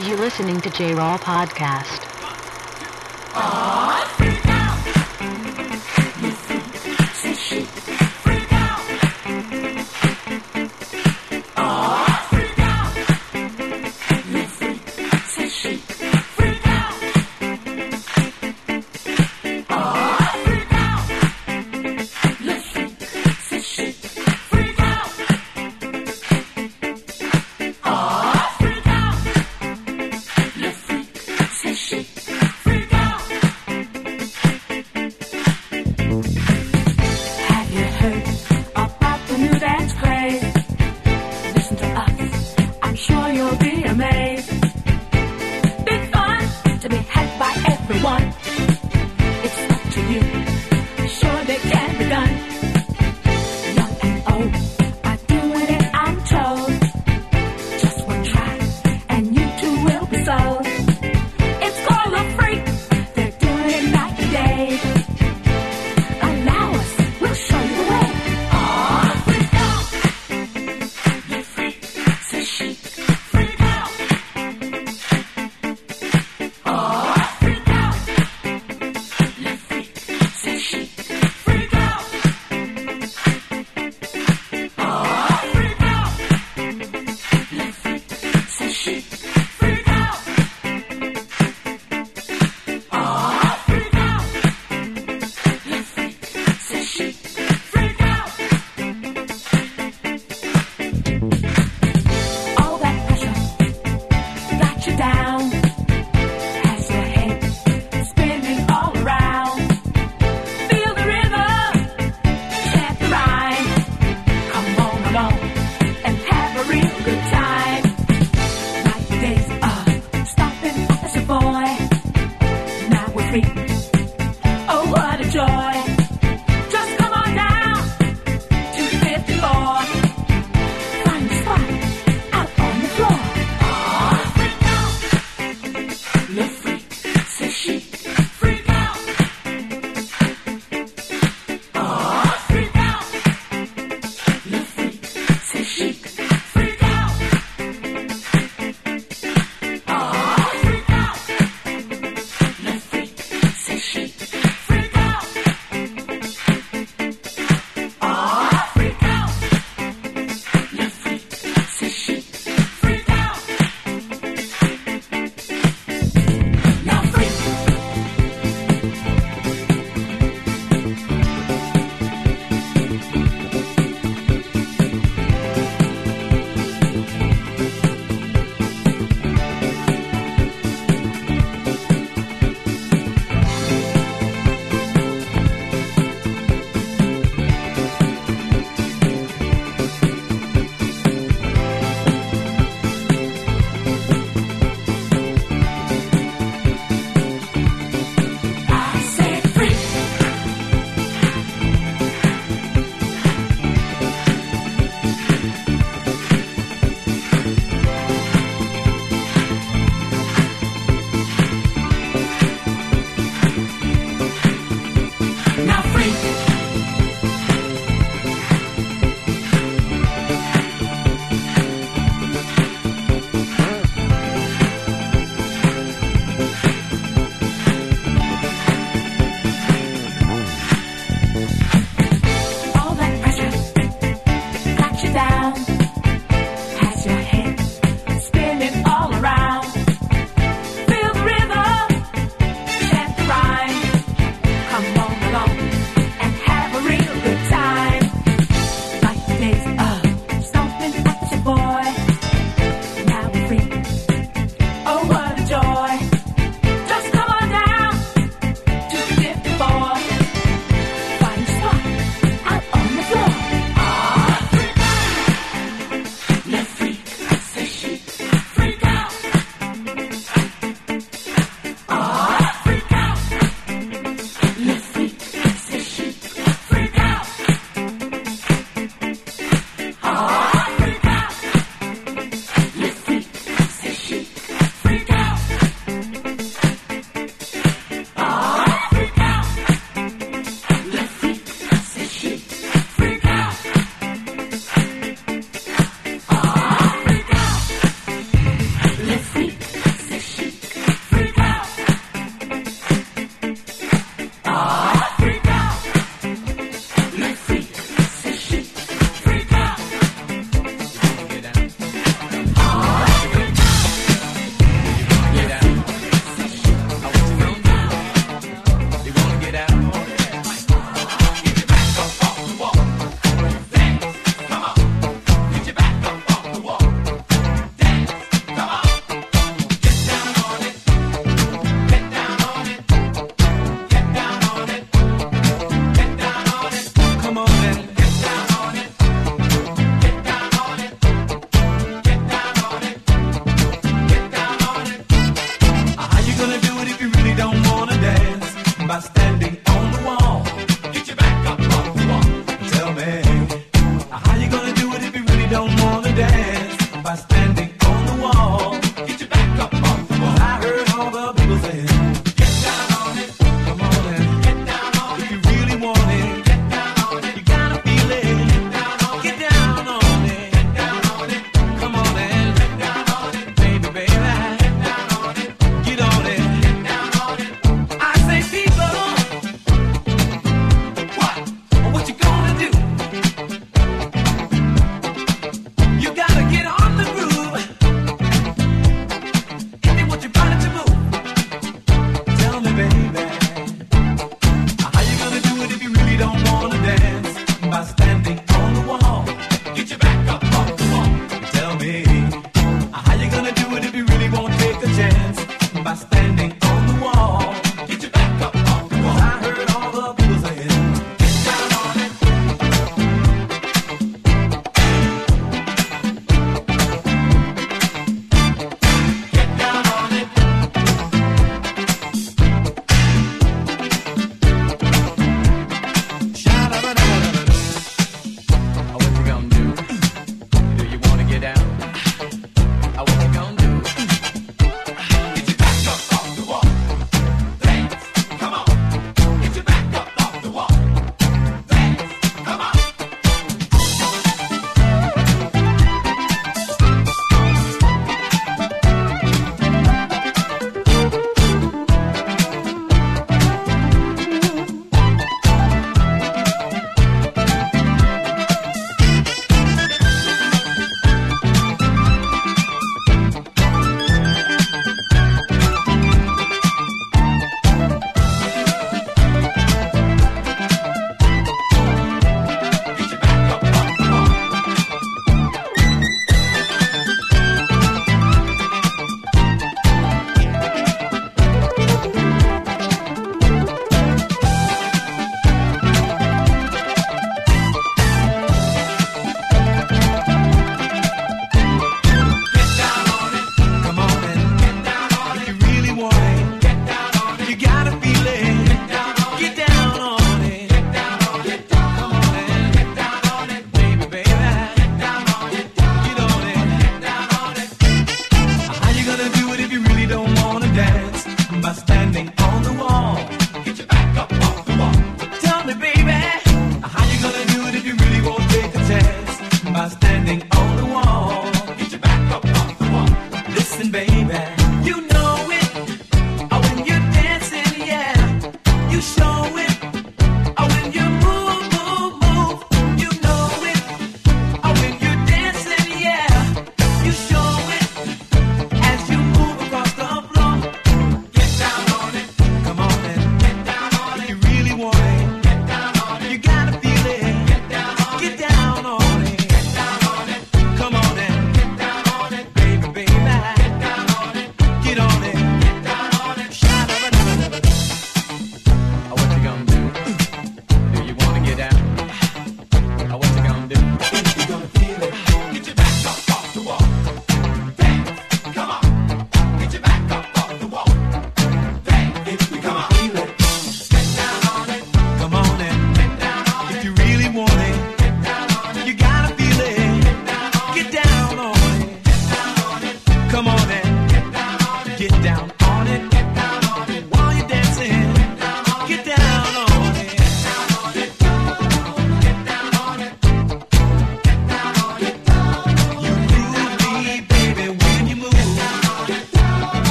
You listening to J Raw Podcast.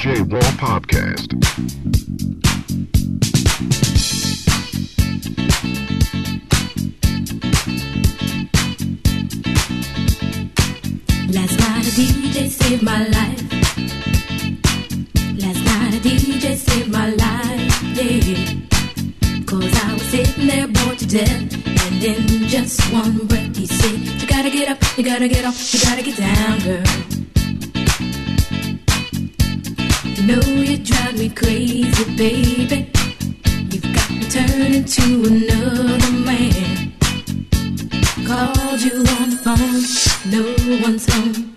J Raw Podcast. Last night a DJ saved my life. Last night a DJ saved my life, yeah. Cause I was sitting there bored to death. And in just one breath he said, You gotta get up, you gotta get off, you gotta get down, girl. Know you drive me crazy, baby. You've got me turning to another man. Called you on the phone, no one's home.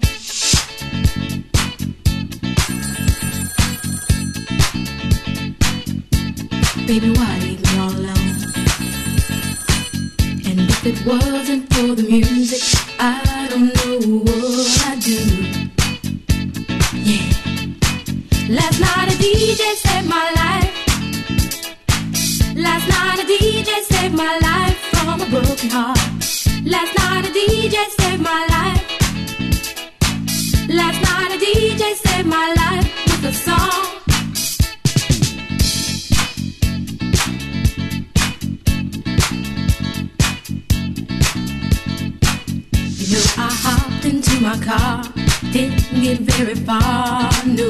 Get very far, no.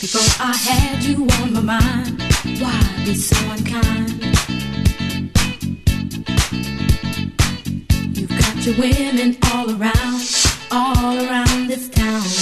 Before I had you on my mind, why be so unkind? You've got your women all around, all around this town.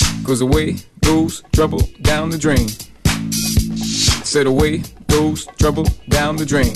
cause away goes trouble down the drain. Said away goes trouble down the drain.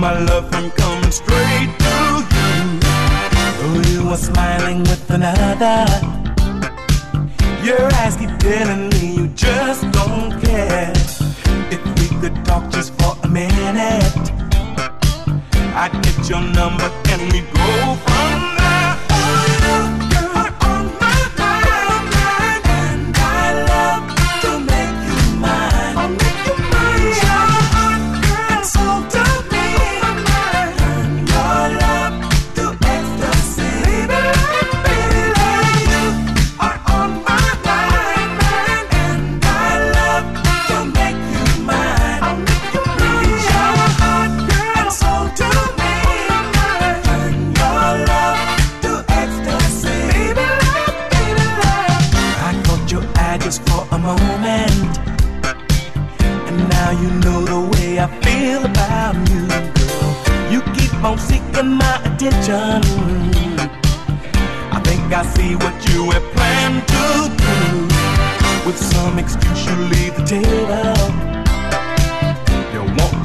my love, I'm coming straight to you. Oh, you are smiling with another. Your eyes keep telling me you just don't care. If we could talk just for a minute, I'd get your number and we go from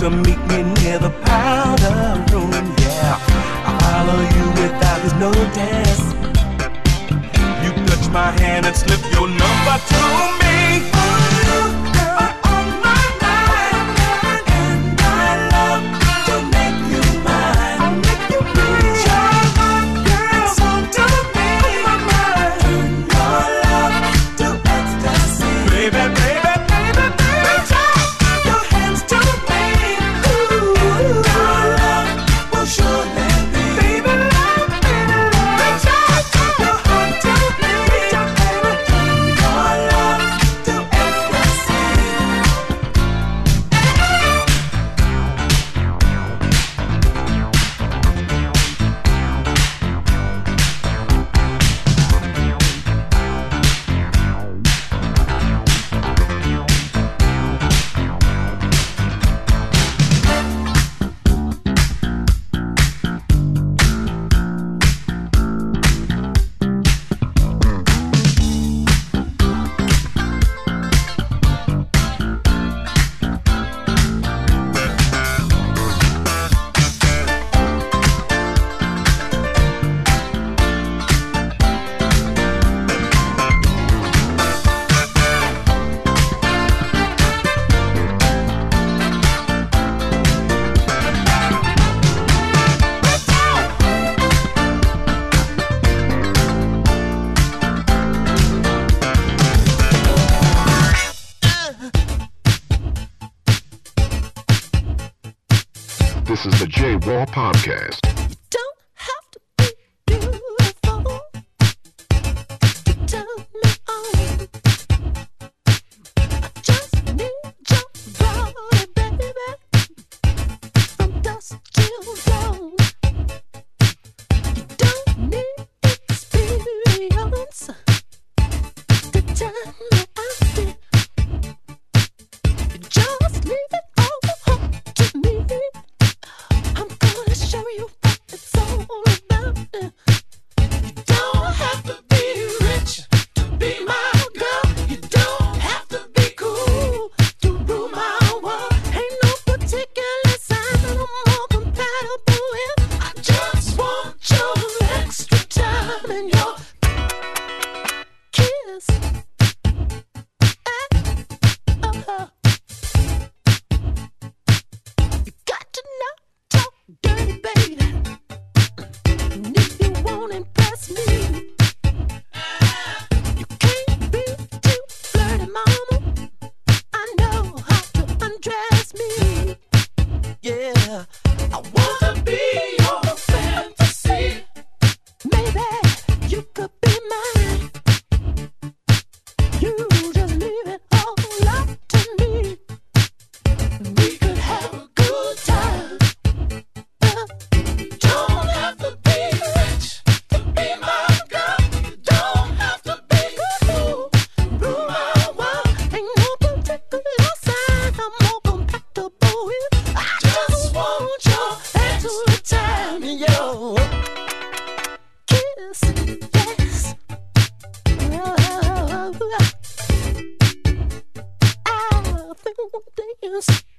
come meet me near the powder room, yeah. I follow you without his notice. You touch my hand and slip your number to me. Podcast. Dance.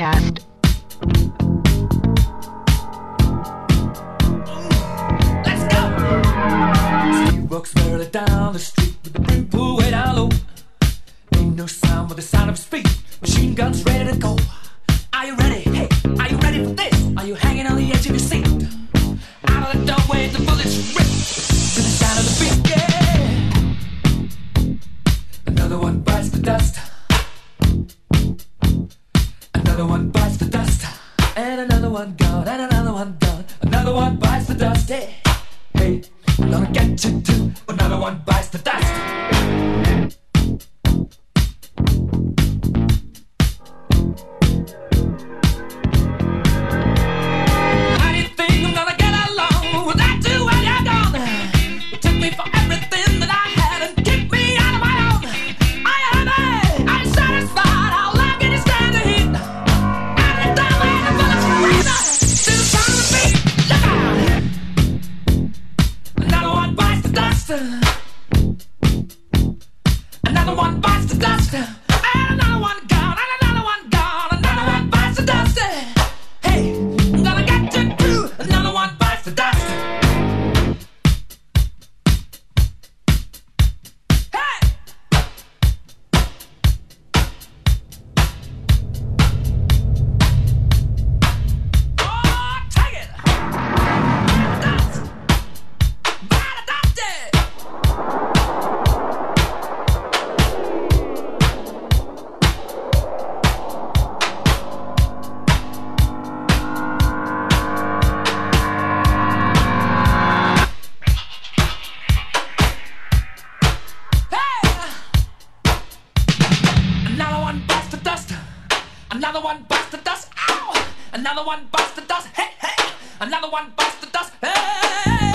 podcast. Another one bites the dust. Ow! Another one bites the dust. Hey, hey! Another one bites the dust. Hey!